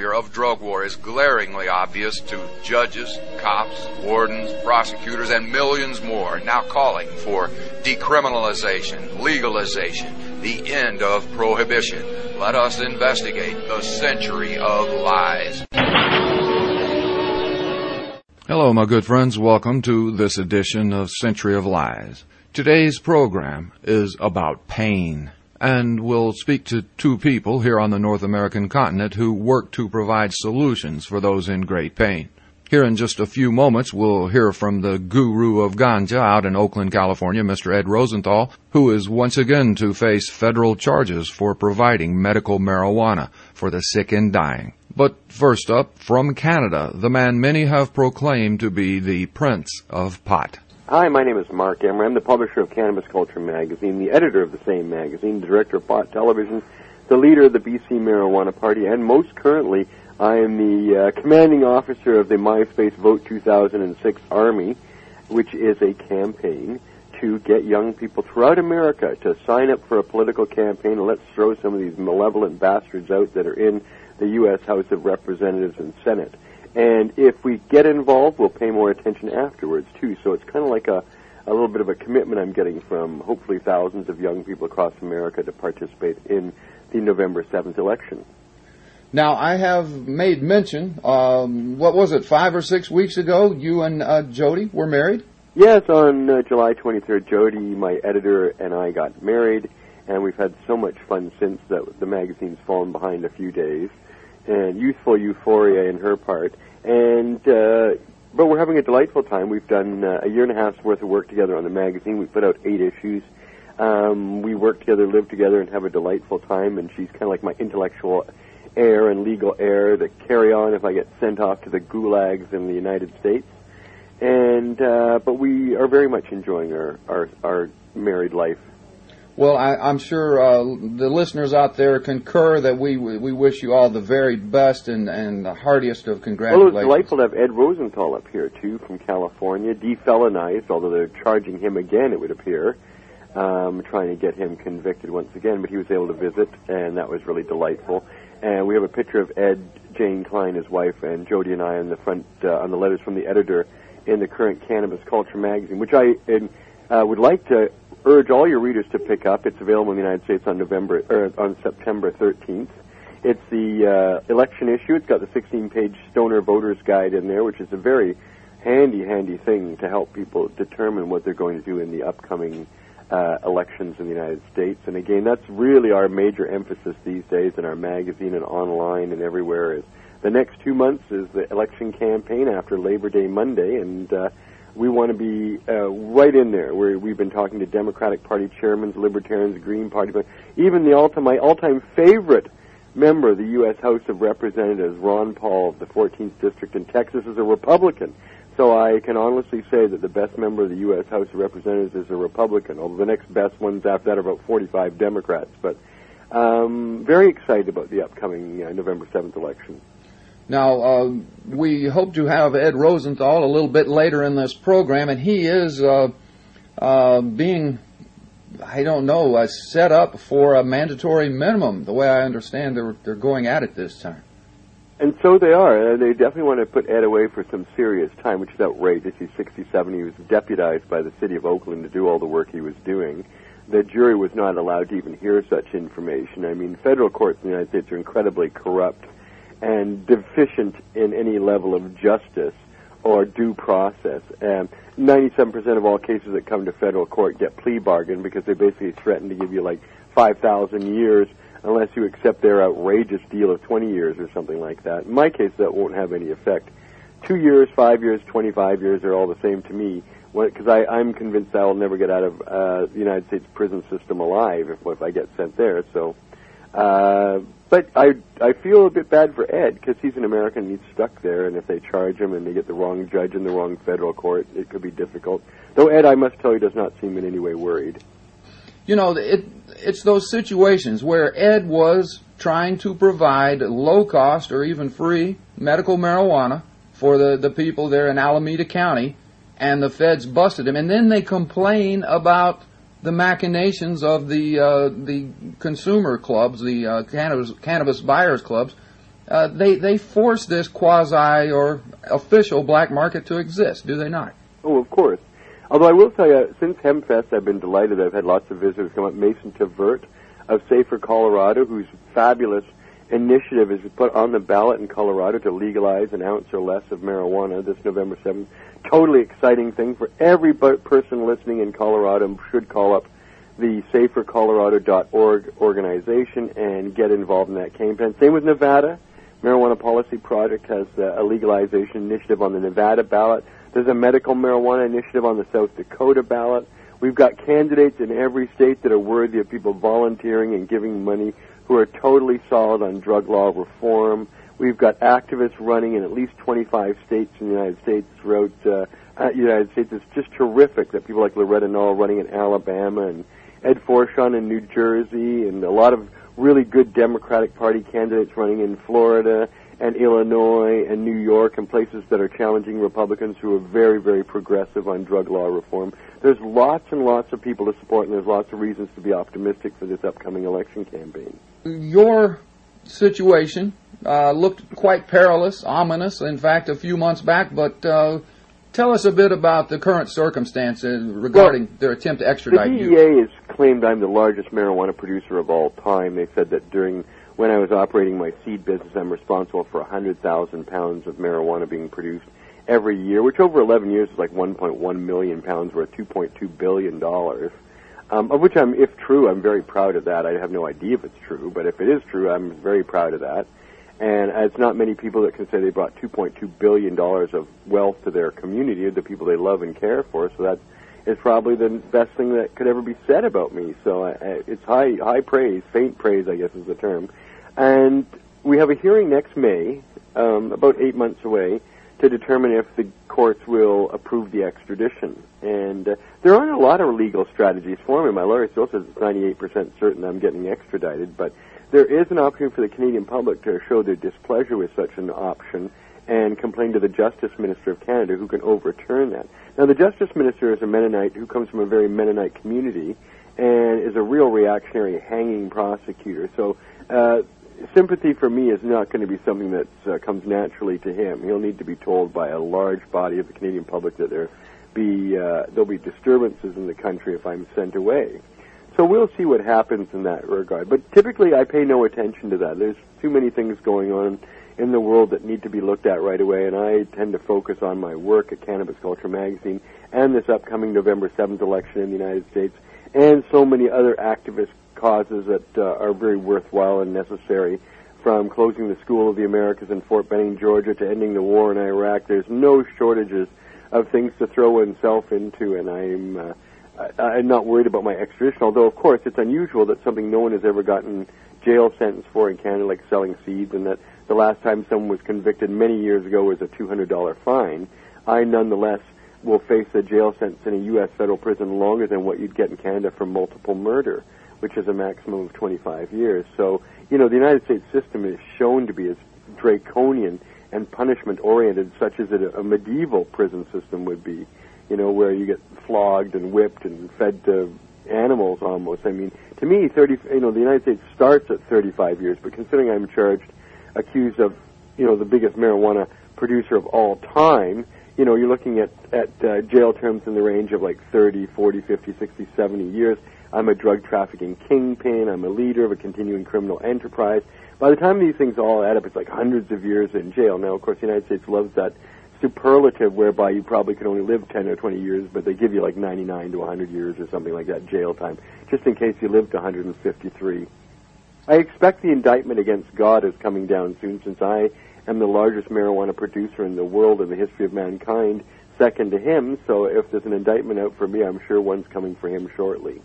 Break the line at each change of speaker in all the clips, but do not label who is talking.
failure of drug war is glaringly obvious to judges, cops, wardens, prosecutors, and millions more now calling for decriminalization, legalization, the end of prohibition. Let us investigate the century of lies.
Hello, my good friends. Welcome to this edition of Century of Lies. Today's program is about pain, and we'll speak to two people here on the North American continent who work to provide solutions for those in great pain. Here in just a few moments, we'll hear from the guru of ganja out in Oakland, California, Mr. Ed Rosenthal, who is once again to face federal charges for providing medical marijuana for the sick and dying. But first up, from Canada, the man many have proclaimed to be the Prince of Pot.
Hi, my name is Marc Emery. I'm the publisher of Cannabis Culture magazine, the editor of the same magazine, the director of Pot Television, the leader of the BC Marijuana Party, and most currently, I am the uh, commanding officer of the MySpace Vote 2006 Army, which is a campaign to get young people throughout America to sign up for a political campaign and let's throw some of these malevolent bastards out that are in the U.S. House of Representatives and Senate. And if we get involved, we'll pay more attention afterwards too. So it's kind of like a, a little bit of a commitment I'm getting from hopefully thousands of young people across America to participate in the November 7th election.
Now, I have made mention, um, what was it, five or six weeks ago, you and uh, Jody were married?
Yes, on uh, July 23rd, Jody, my editor, and I got married, and we've had so much fun since that the magazine's fallen behind a few days and youthful euphoria in her part. And uh, but we're having a delightful time. We've done uh, a year and a half's worth of work together on the magazine. We put out eight issues. Um, we work together, live together, and have a delightful time. And she's kind of like my intellectual heir and legal heir to carry on if I get sent off to the gulags in the United States. And uh, but we are very much enjoying our our, our married life.
Well, I, am sure uh, the listeners out there concur that we we wish you all the very best and, and the heartiest of congratulations.
Well, it was delightful to have Ed Rosenthal up here too from California, defelonized, although they're charging him again, it would appear, um, trying to get him convicted once again. But he was able to visit, and that was really delightful. And we have a picture of Ed, Jane Klein, his wife, and Jody and I on the front uh, on the letters from the editor in the current Cannabis Culture magazine, which I. In, uh, would like to urge all your readers to pick up. It's available in the United States on November or on September 13th. It's the uh, election issue. It's got the 16-page Stoner Voters Guide in there, which is a very handy, handy thing to help people determine what they're going to do in the upcoming uh, elections in the United States. And again, that's really our major emphasis these days in our magazine and online and everywhere. Is the next two months is the election campaign after Labor Day Monday, and uh, we want to be uh, right in there. Where we've been talking to Democratic Party chairmen, Libertarians, Green Party, but even the all my all-time favorite member of the U.S. House of Representatives, Ron Paul of the 14th District in Texas, is a Republican. So I can honestly say that the best member of the U.S. House of Representatives is a Republican, although the next best ones after that are about 45 Democrats. But um, very excited about the upcoming uh, November 7th election.
Now, uh, we hope to have Ed Rosenthal a little bit later in this program, and he is uh, uh, being, I don't know, uh, set up for a mandatory minimum. The way I understand, they're they're going at it this time.
And so they are. Uh, they definitely want to put Ed away for some serious time, which is outrageous. He's 67. He was deputized by the city of Oakland to do all the work he was doing. The jury was not allowed to even hear such information. I mean, federal courts in the United States are incredibly corrupt and deficient in any level of justice or due process. And 97% of all cases that come to federal court get plea bargain because they basically threaten to give you like 5,000 years unless you accept their outrageous deal of 20 years or something like that. In my case, that won't have any effect. Two years, five years, 25 years are all the same to me because I'm convinced I will never get out of uh, the United States prison system alive if, if I get sent there. So uh, but I I feel a bit bad for Ed because he's an American and he's stuck there, and if they charge him and they get the wrong judge in the wrong federal court, it could be difficult. Though Ed, I must tell you, does not seem in any way worried.
You know, it it's those situations where Ed was trying to provide low cost or even free medical marijuana for the, the people there in Alameda County, and the feds busted him, and then they complain about the machinations of the uh, the consumer clubs, the uh, cannabis, cannabis buyers clubs, uh, they they force this quasi or official black market to exist, do they not?
Oh, of course. Although I will tell you, since HempFest, I've been delighted. I've had lots of visitors come up. Mason Tvert of Safer Colorado, who's fabulous initiative is put on the ballot in Colorado to legalize an ounce or less of marijuana this November 7th. Totally exciting thing for every person listening in Colorado should call up the safercolorado.org organization and get involved in that campaign. Same with Nevada. Marijuana Policy Project has uh, a legalization initiative on the Nevada ballot. There's a medical marijuana initiative on the South Dakota ballot. We've got candidates in every state that are worthy of people volunteering and giving money who are totally solid on drug law reform. We've got activists running in at least 25 states in the United States throughout uh, uh, United States. It's just terrific that people like Loretta Nall running in Alabama and Ed Forchion in New Jersey and a lot of really good Democratic Party candidates running in Florida and Illinois and New York and places that are challenging Republicans who are very, very progressive on drug law reform. There's lots and lots of people to support, and there's lots of reasons to be optimistic for this upcoming election campaign.
Your situation uh, looked quite perilous, ominous, in fact, a few months back, but uh, tell us a bit about the current circumstances regarding well, their attempt to extradite
you. The
DEA
has claimed I'm the largest marijuana producer of all time. They said that during when I was operating my seed business, I'm responsible for 100,000 pounds of marijuana being produced every year, which over 11 years is like 1.1 million pounds worth, 2.2 billion dollars. Um, of which I'm, if true, I'm very proud of that. I have no idea if it's true, but if it is true, I'm very proud of that. And it's not many people that can say they brought 2.2 billion dollars of wealth to their community, the people they love and care for. So that is probably the best thing that could ever be said about me. So uh, it's high, high praise, faint praise, I guess is the term. And we have a hearing next May, um, about eight months away, to determine if the courts will approve the extradition. And uh, there aren't a lot of legal strategies for me. My lawyer still says it's 98% certain I'm getting extradited, but there is an opportunity for the Canadian public to show their displeasure with such an option and complain to the Justice Minister of Canada who can overturn that. Now, the Justice Minister is a Mennonite who comes from a very Mennonite community and is a real reactionary hanging prosecutor. So, uh, sympathy for me is not going to be something that uh, comes naturally to him. He'll need to be told by a large body of the Canadian public that there be uh, there'll be disturbances in the country if I'm sent away. So we'll see what happens in that regard. But typically, I pay no attention to that. There's too many things going on in the world that need to be looked at right away, and I tend to focus on my work at Cannabis Culture Magazine and this upcoming November 7th election in the United States, and so many other activist causes that uh, are very worthwhile and necessary. From closing the School of the Americas in Fort Benning, Georgia, to ending the war in Iraq, there's no shortages of things to throw oneself into, and I'm uh, I, I'm not worried about my extradition. Although, of course, it's unusual that something no one has ever gotten jail sentence for in Canada, like selling seeds, and that the last time someone was convicted many years ago was a $200 fine. I nonetheless will face a jail sentence in a U.S. federal prison longer than what you'd get in Canada for multiple murder which is a maximum of 25 years. So, you know, the United States system is shown to be as draconian and punishment oriented, such as a, a medieval prison system would be, you know, where you get flogged and whipped and fed to animals almost. I mean, to me, 30, you know, the United States starts at 35 years, but considering I'm charged, accused of, you know, the biggest marijuana producer of all time, you know, you're looking at, at uh, jail terms in the range of like 30, 40, 50, 60, 70 years. I'm a drug trafficking kingpin. I'm a leader of a continuing criminal enterprise. By the time these things all add up, it's like hundreds of years in jail. Now, of course, the United States loves that superlative whereby you probably could only live 10 or 20 years, but they give you like 99 to 100 years or something like that jail time, just in case you live to 153. I expect the indictment against God is coming down soon since I am the largest marijuana producer in the world in the history of mankind, second to him, so if there's an indictment out for me, I'm sure one's coming for him shortly.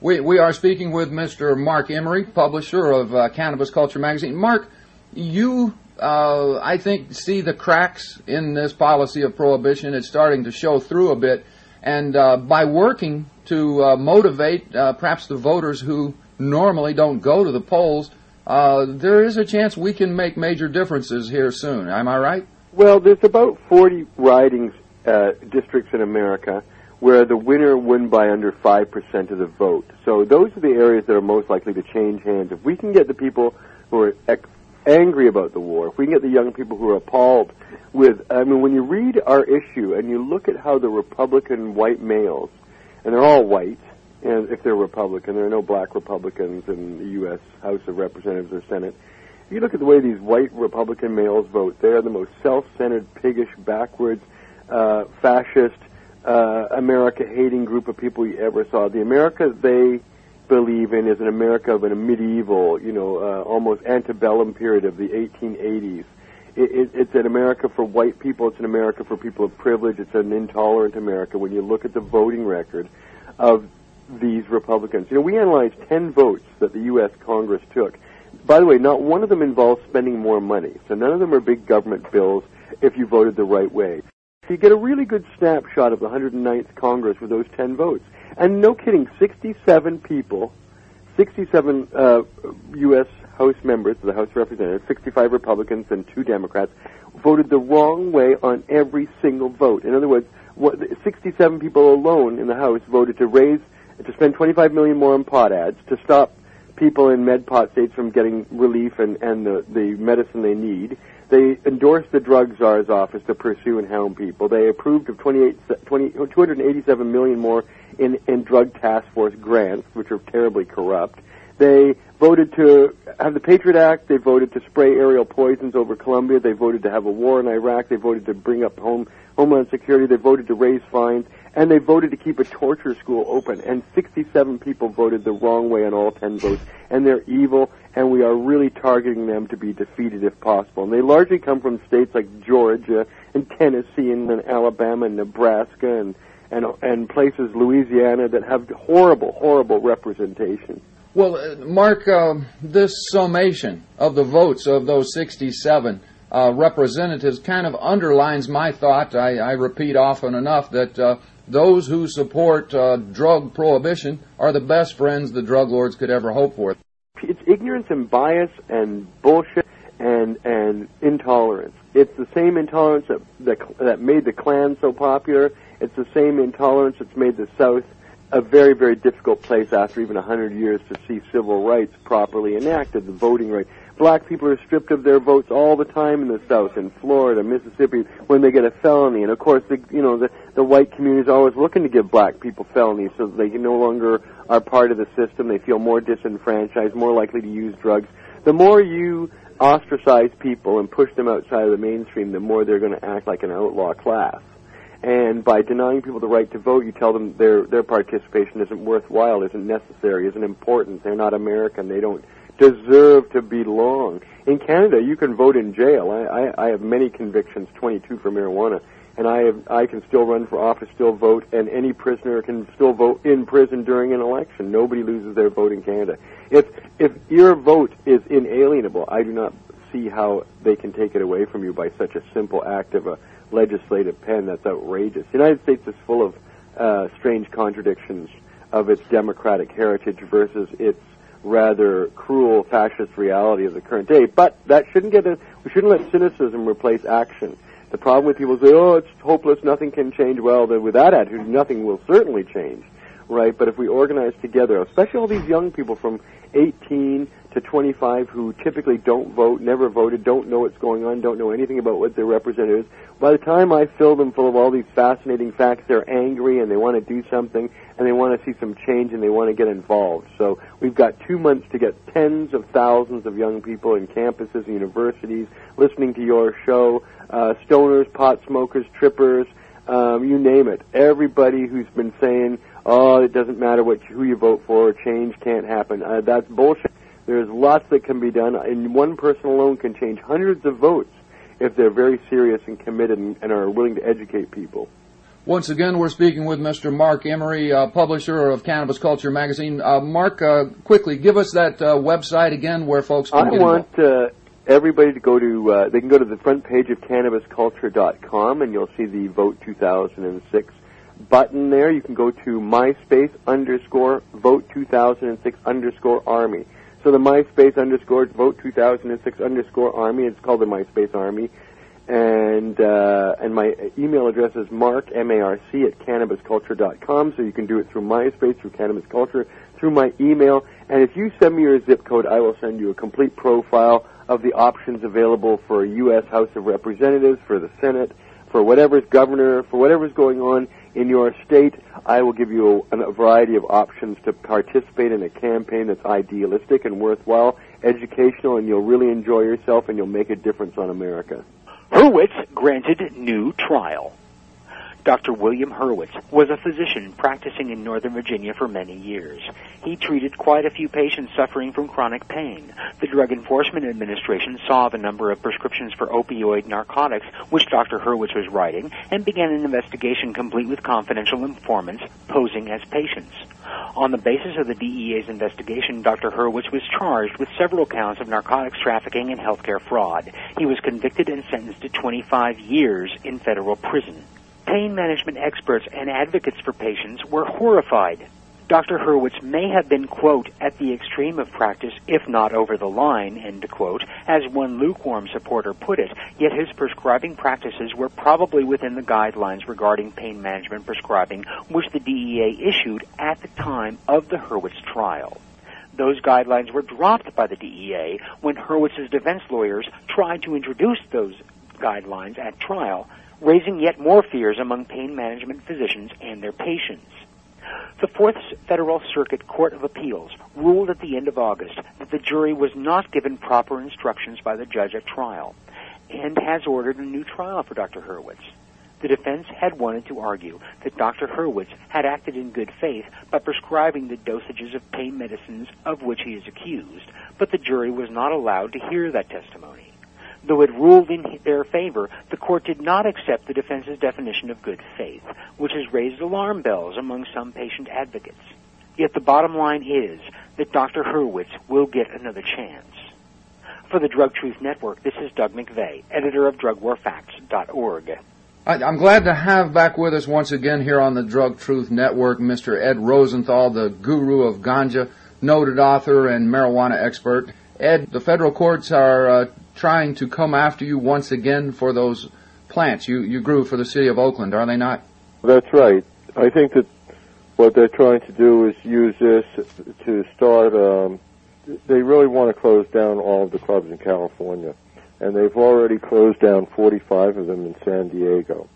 We, we are speaking with Mr. Marc Emery, publisher of uh, Cannabis Culture Magazine. Marc, you, uh, I think, see the cracks in this policy of prohibition. It's starting to show through a bit. And uh, by working to uh, motivate uh, perhaps the voters who normally don't go to the polls, uh, there is a chance we can make major differences here soon. Am I right?
Well, there's about 40 ridings, districts in America where the winner won by under 5% of the vote. So those are the areas that are most likely to change hands. If we can get the people who are ex- angry about the war, if we can get the young people who are appalled with, I mean, when you read our issue and you look at how the Republican white males, and they're all white, and if they're Republican, there are no black Republicans in the U.S. House of Representatives or Senate. If you look at the way these white Republican males vote, they are the most self-centered, piggish, backwards, uh, fascist, uh, America-hating group of people you ever saw. The America they believe in is an America of a medieval, you know, uh, almost antebellum period of the 1880s. It, it, it's an America for white people. It's an America for people of privilege. It's an intolerant America. When you look at the voting record of these Republicans, you know, we analyzed 10 votes that the U.S. Congress took. By the way, not one of them involves spending more money. So none of them are big government bills if you voted the right way. So you get a really good snapshot of the 109th Congress with those 10 votes. And no kidding, 67 people, 67 uh, U.S. House members of the House of Representatives, 65 Republicans and two Democrats, voted the wrong way on every single vote. In other words, what, 67 people alone in the House voted to raise, to spend 25 million more on pot ads, to stop people in med pot states from getting relief and, and the, the medicine they need. They endorsed the drug czar's office to pursue and hound people. They approved of 28, 20, 287 million more in, in drug task force grants, which are terribly corrupt. They voted to have the Patriot Act. They voted to spray aerial poisons over Colombia. They voted to have a war in Iraq. They voted to bring up home Homeland Security. They voted to raise fines. And they voted to keep a torture school open. And 67 people voted the wrong way on all 10 votes. And they're evil, and we are really targeting them to be defeated if possible. And they largely come from states like Georgia and Tennessee and, and Alabama and Nebraska and and and places Louisiana that have horrible, horrible representation.
Well, uh, Marc, uh, this summation of the votes of those 67 uh, representatives kind of underlines my thought. I, I repeat often enough that uh, those who support uh, drug prohibition are the best friends the drug lords could ever hope for.
It's ignorance and bias and bullshit and and intolerance. It's the same intolerance that that, that made the Klan so popular it's the same intolerance that's made the South a very, very difficult place after even a hundred years to see civil rights properly enacted, the voting right. Black people are stripped of their votes all the time in the South, in Florida, Mississippi, when they get a felony. And of course, the, you know, the, the white community is always looking to give black people felonies so they no longer are part of the system. They feel more disenfranchised, more likely to use drugs. The more you ostracize people and push them outside of the mainstream, the more they're going to act like an outlaw class. And by denying people the right to vote, you tell them their their participation isn't worthwhile, isn't necessary, isn't important. They're not American. They don't deserve to belong. In Canada, you can vote in jail. I, I, I have many convictions, 22 for marijuana, and I have I can still run for office, still vote, and any prisoner can still vote in prison during an election. Nobody loses their vote in Canada. If if your vote is inalienable, I do not see how they can take it away from you by such a simple act of a legislative pen that's outrageous. The United States is full of uh, strange contradictions of its democratic heritage versus its rather cruel fascist reality of the current day. But that shouldn't get us, we shouldn't let cynicism replace action. The problem with people say, "Oh, it's hopeless, nothing can change." Well, then with that attitude, nothing will certainly change, right? But if we organize together, especially all these young people from 18 to 25 who typically don't vote, never voted, don't know what's going on, don't know anything about what their representatives. By the time I fill them full of all these fascinating facts, they're angry and they want to do something and they want to see some change and they want to get involved. So we've got two months to get tens of thousands of young people in campuses and universities listening to your show, uh, stoners, pot smokers, trippers, um, you name it. Everybody who's been saying, "Oh, it doesn't matter what who you vote for, change can't happen," uh, that's bullshit. There's lots that can be done, and one person alone can change hundreds of votes if they're very serious and committed and, and are willing to educate people.
Once again, we're speaking with Mr. Marc Emery, uh, publisher of Cannabis Culture magazine. Uh, Marc, uh, quickly, give us that uh, website again where folks can
I
get
want uh, everybody to go to, uh, they can go to the front page of cannabisculture.com and you'll see the Vote 2006 button there. You can go to MySpace underscore Vote 2006 underscore Army. So the MySpace underscore vote 2006 underscore army. It's called the MySpace Army. And uh, and my email address is marc m a r c at cannabisculture.com. So you can do it through MySpace, through Cannabis Culture, through my email. And if you send me your zip code, I will send you a complete profile of the options available for U.S. House of Representatives, for the Senate, for whatever's governor, for whatever's going on in your state. I will give you a, variety of options to participate in a campaign that's idealistic and worthwhile, educational, and you'll really enjoy yourself and you'll make a difference on America.
Hurwitz granted new trial. Dr. William Hurwitz was a physician practicing in Northern Virginia for many years. He treated quite a few patients suffering from chronic pain. The Drug Enforcement Administration saw the number of prescriptions for opioid narcotics which Dr. Hurwitz was writing and began an investigation complete with confidential informants posing as patients. On the basis of the DEA's investigation, Dr. Hurwitz was charged with several counts of narcotics trafficking and healthcare fraud. He was convicted and sentenced to 25 years in federal prison. Pain management experts and advocates for patients were horrified. Dr. Hurwitz may have been, quote, at the extreme of practice, if not over the line, end quote, as one lukewarm supporter put it, yet his prescribing practices were probably within the guidelines regarding pain management prescribing which the DEA issued at the time of the Hurwitz trial. Those guidelines were dropped by the DEA when Hurwitz's defense lawyers tried to introduce those guidelines at trial, raising yet more fears among pain management physicians and their patients. The Fourth Federal Circuit Court of Appeals ruled at the end of August that the jury was not given proper instructions by the judge at trial and has ordered a new trial for Dr. Hurwitz. The defense had wanted to argue that Dr. Hurwitz had acted in good faith by prescribing the dosages of pain medicines of which he is accused, but the jury was not allowed to hear that testimony. Though it ruled in their favor, the court did not accept the defense's definition of good faith, which has raised alarm bells among some patient advocates. Yet the bottom line is that Dr. Hurwitz will get another chance. For the Drug Truth Network, this is Doug McVey, editor of DrugWarFacts.org.
I'm glad to have back with us once again here on the Drug Truth Network Mr. Ed Rosenthal, the guru of ganja, noted author and marijuana expert. Ed, the federal courts are uh, trying to come after you once again for those plants you, you grew for the city of Oakland, are they not?
That's right. I think that what they're trying to do is use this to start. Um, they really want to close down all of the clubs in California, and they've already closed down 45 of them in San Diego.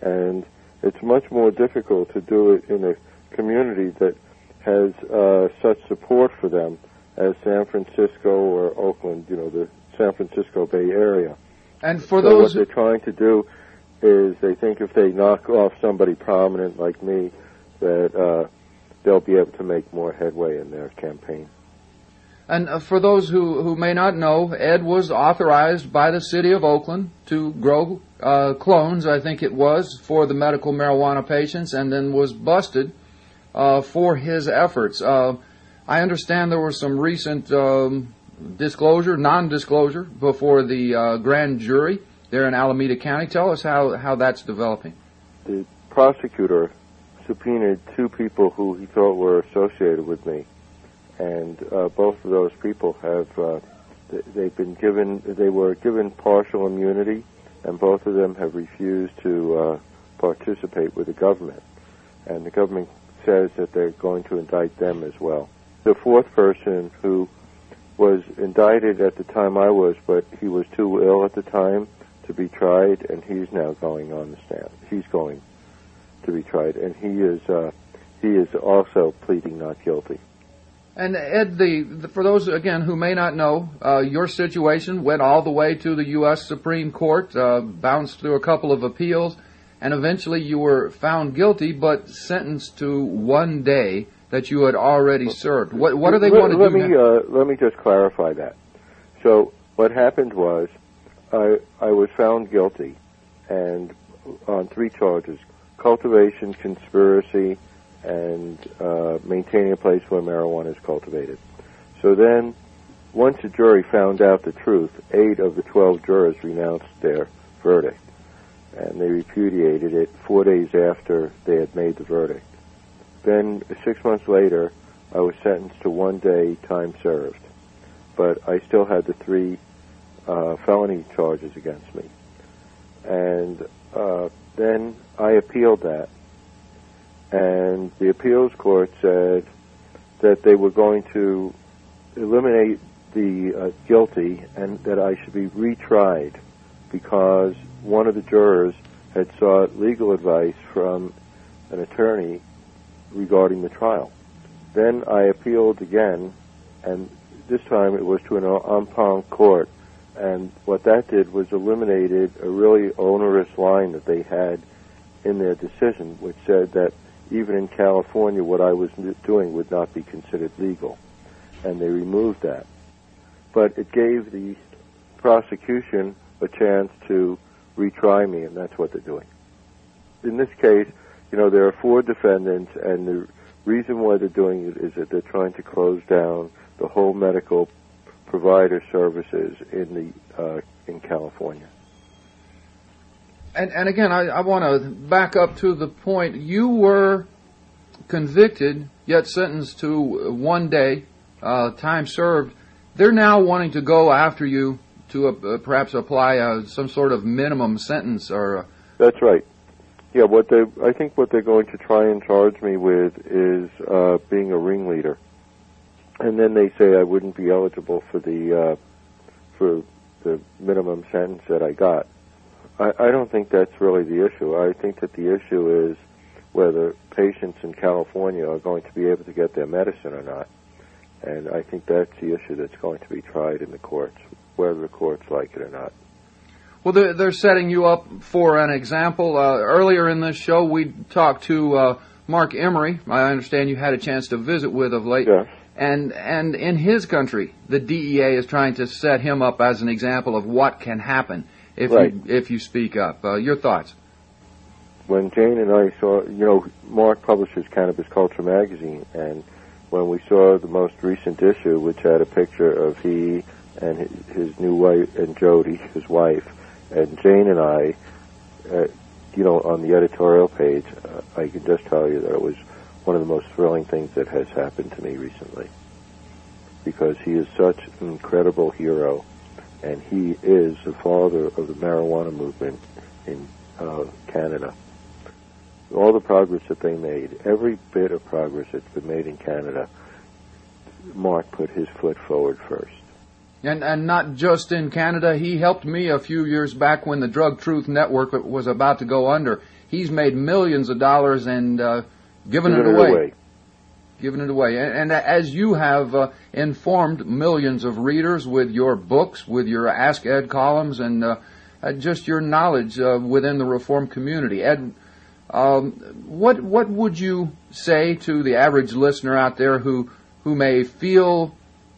And it's much more difficult to do it in a community that has uh, such support for them as San Francisco or Oakland, you know, the San Francisco Bay Area.
And for
so
those
what they're trying to do is they think if they knock off somebody prominent like me, that uh, they'll be able to make more headway in their campaign.
And uh, for those who, who may not know, Ed was authorized by the city of Oakland to grow uh, clones, I think it was, for the medical marijuana patients, and then was busted uh, for his efforts. Uh, I understand there were some recent um, disclosure, non-disclosure before the uh, grand jury there in Alameda County. Tell us how, how that's developing.
The prosecutor subpoenaed two people who he thought were associated with me, and uh, both of those people have uh, they've been given they were given partial immunity, and both of them have refused to uh, participate with the government, and the government says that they're going to indict them as well. The fourth person who was indicted at the time I was, but he was too ill at the time to be tried, and he's now going on the stand. He's going to be tried, and he is uh, he is also pleading not guilty.
And Ed, the, the for those again who may not know, uh, your situation went all the way to the U.S. Supreme Court, uh, bounced through a couple of appeals, and eventually you were found guilty, but sentenced to one day that you had already served. What, what do they
let,
want to
let
do
me? Uh, let me just clarify that. So what happened was I, I was found guilty and on three charges, cultivation, conspiracy, and uh, maintaining a place where marijuana is cultivated. So then, once the jury found out the truth, eight of the 12 jurors renounced their verdict. And they repudiated it four days after they had made the verdict. Then, six months later, I was sentenced to one day time served. But I still had the three uh, felony charges against me. And uh, then I appealed that. And the appeals court said that they were going to eliminate the uh, guilty and that I should be retried because one of the jurors had sought legal advice from an attorney regarding the trial. Then I appealed again, and this time it was to an en court. And what that did was eliminated a really onerous line that they had in their decision, which said that even in California, what I was doing would not be considered legal. And they removed that. But it gave the prosecution a chance to retry me, and that's what they're doing. In this case, you know, there are four defendants, and the reason why they're doing it is that they're trying to close down the whole medical provider services in the uh, in California.
And, and again, I, I want to back up to the point. You were convicted, yet sentenced to one day, uh, time served. They're now wanting to go after you to uh, perhaps apply uh, some sort of minimum sentence or. Uh,
That's right. Yeah, what they I think what they're going to try and charge me with is uh, being a ringleader, and then they say I wouldn't be eligible for the uh, for the minimum sentence that I got. I, I don't think that's really the issue. I think that the issue is whether patients in California are going to be able to get their medicine or not, and I think that's the issue that's going to be tried in the courts, whether the courts like it or not.
Well, they're, they're setting you up for an example. Uh, earlier in this show, we talked to uh, Marc Emery. I understand you had a chance to visit with of late.
Yes.
And and in his country, the DEA is trying to set him up as an example of what can happen if
Right.
you if you speak up. Uh, your thoughts?
when Jane and I saw, you know, Marc publishes Cannabis Culture magazine, and when we saw the most recent issue, which had a picture of he and his, his new wife and Jody, his wife, and Jane and I, uh, you know, on the editorial page, uh, I can just tell you that it was one of the most thrilling things that has happened to me recently, because he is such an incredible hero, and he is the father of the marijuana movement in uh, Canada all the progress that they made, every bit of progress that's been made in Canada, Marc put his foot forward first.
And and not just in Canada. He helped me a few years back when the Drug Truth Network was about to go under. He's made millions of dollars and uh, given it
it
away.
away.
Given it away. And, and as you have uh, informed millions of readers with your books, with your Ask Ed columns, and uh, uh, just your knowledge uh, within the reform community, Ed, um, what what would you say to the average listener out there who who may feel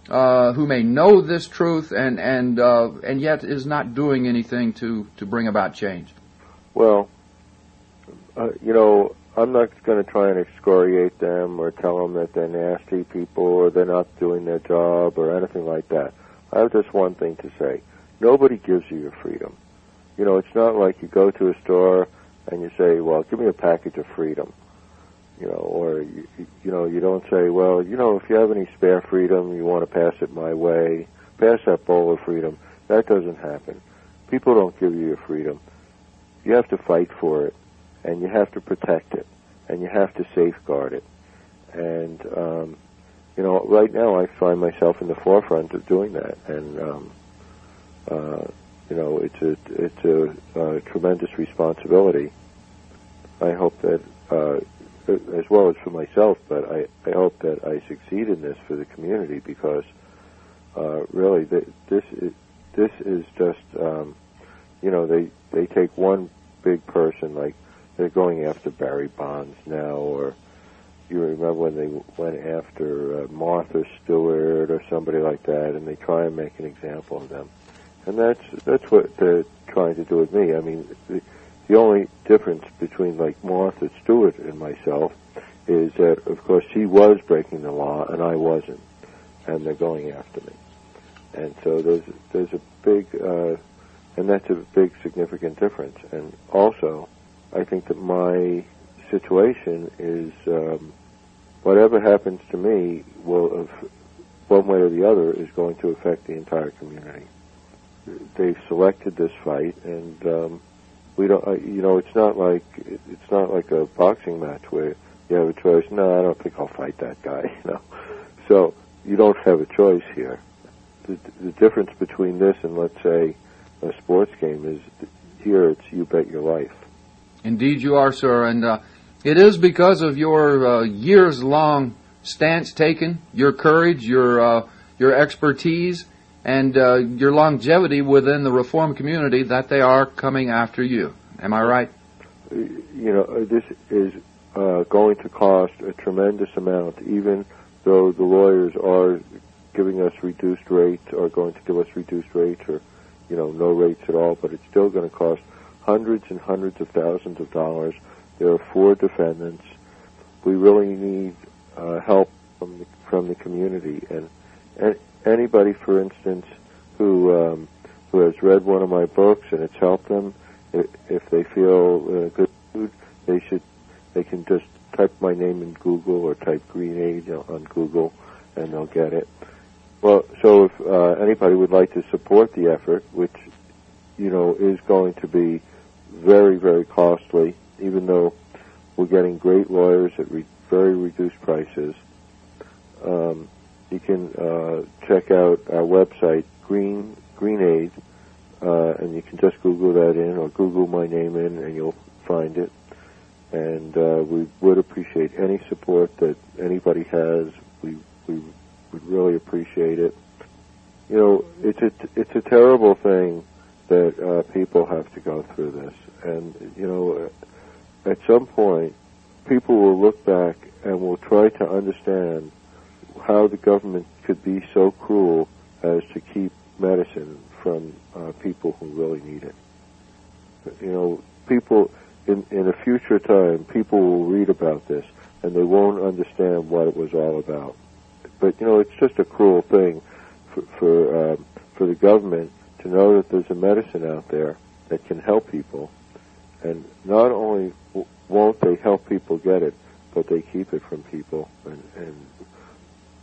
uh, who may know this truth and and uh, and yet is not doing anything to to bring about change?
Well, uh, you know, I'm not going to try and excoriate them or tell them that they're nasty people or they're not doing their job or anything like that. I have just one thing to say. Nobody gives you your freedom. You know, it's not like you go to a store and you say, well, give me a package of freedom. You know, or, you, you know, you don't say, well, you know, if you have any spare freedom, you want to pass it my way, pass that bowl of freedom. That doesn't happen. People don't give you your freedom. You have to fight for it and you have to protect it, and you have to safeguard it. And um, you know, right now I find myself in the forefront of doing that, and um, uh, you know, it's a it's a, uh tremendous responsibility. I hope that, uh, as well as for myself, but I, I hope that I succeed in this for the community because uh, really th- this is this is just um, you know they they take one big person like they're going after Barry Bonds now, or you remember when they went after uh, Martha Stewart or somebody like that, and they try and make an example of them. And that's that's what they're trying to do with me. I mean, the, the only difference between like Martha Stewart and myself is that, of course, she was breaking the law and I wasn't, and they're going after me. And so there's there's a big, uh, and that's a big significant difference. And also, I think that my situation is um, whatever happens to me will, af- one way or the other, is going to affect the entire community. They've selected this fight, and um, we don't. Uh, you know, it's not like it's not like a boxing match where you have a choice. No, I don't think I'll fight that guy. You know, so you don't have a choice here. the, the difference between this and let's say a sports game is here it's you bet your life.
Indeed, you are, sir, and uh, it is because of your uh, years-long stance taken, your courage, your uh, your expertise, and uh, your longevity within the reform community that they are coming after you. Am I right?
You know, uh, this is uh, going to cost a tremendous amount, even though the lawyers are giving us reduced rates, or going to give us reduced rates, or you know, no rates at all. But it's still going to cost hundreds and hundreds of thousands of dollars. There are four defendants. We really need uh, help from the, from the community, and, and anybody, for instance, who um, who has read one of my books and it's helped them, if, they feel uh, good, they should they can just type my name in Google or type Green Aid on Google, and they'll get it. Well, so if uh, anybody would like to support the effort, which you know is going to be very very costly, even though we're getting great lawyers at re- very reduced prices. Um, you can uh, check out our website, Green Green Aid, uh, and you can just Google that in or Google my name in, and you'll find it. And uh, we would appreciate any support that anybody has. We we would really appreciate it. You know, it's a it's a terrible thing that uh, people have to go through this, and you know, at some point, people will look back and will try to understand how the government could be so cruel as to keep medicine from uh, people who really need it. You know, people in in a future time, people will read about this and they won't understand what it was all about. But you know, it's just a cruel thing for for, um, for the government to know that there's a medicine out there that can help people, and not only w- won't they help people get it, but they keep it from people and, and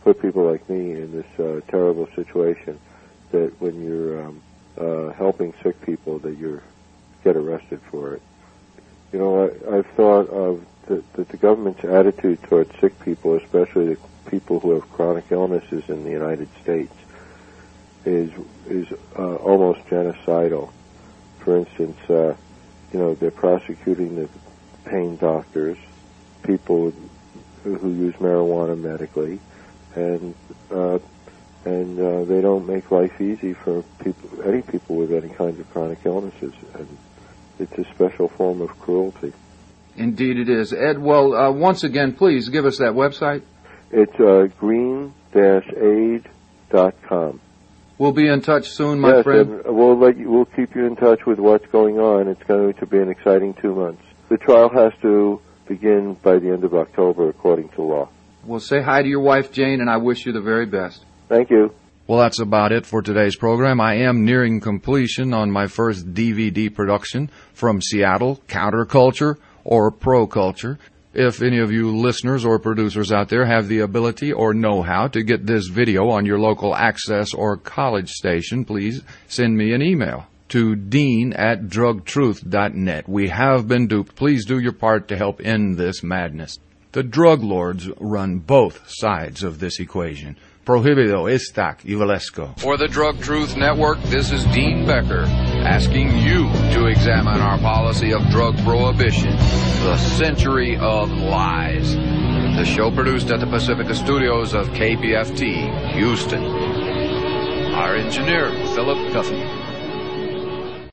put people like me in this uh, terrible situation that when you're um, uh, helping sick people that you get arrested for it. You know, I, I've thought of that the government's attitude towards sick people, especially the people who have chronic illnesses in the United States, is is uh, almost genocidal. For instance, uh, you know, they're prosecuting the pain doctors, people who use marijuana medically, and uh, and uh, they don't make life easy for people, any people with any kind of chronic illnesses, and it's a special form of cruelty.
Indeed, it is. Ed, well, uh, once again, please give us that website.
It's uh, green-aid.com.
We'll be in touch soon, my
yes,
friend.
we'll let you, we'll keep you in touch with what's going on. It's going to be an exciting two months. The trial has to begin by the end of October, according to law.
Well, say hi to your wife, Jane, and I wish you the very best.
Thank you.
Well, that's about it for today's program. I am nearing completion on my first DVD production from Seattle, Counterculture or Pro Culture. If any of you listeners or producers out there have the ability or know how to get this video on your local access or college station, please send me an email to dean at drugtruth.net. We have been duped. Please do your part to help end this madness. The drug lords run both sides of this equation. Prohibido istac evilesco.
For the Drug Truth Network, this is Dean Becker asking you to examine our policy of drug prohibition, the century of lies. The show produced at the Pacifica Studios of KPFT, Houston. Our engineer, Philip Guffy.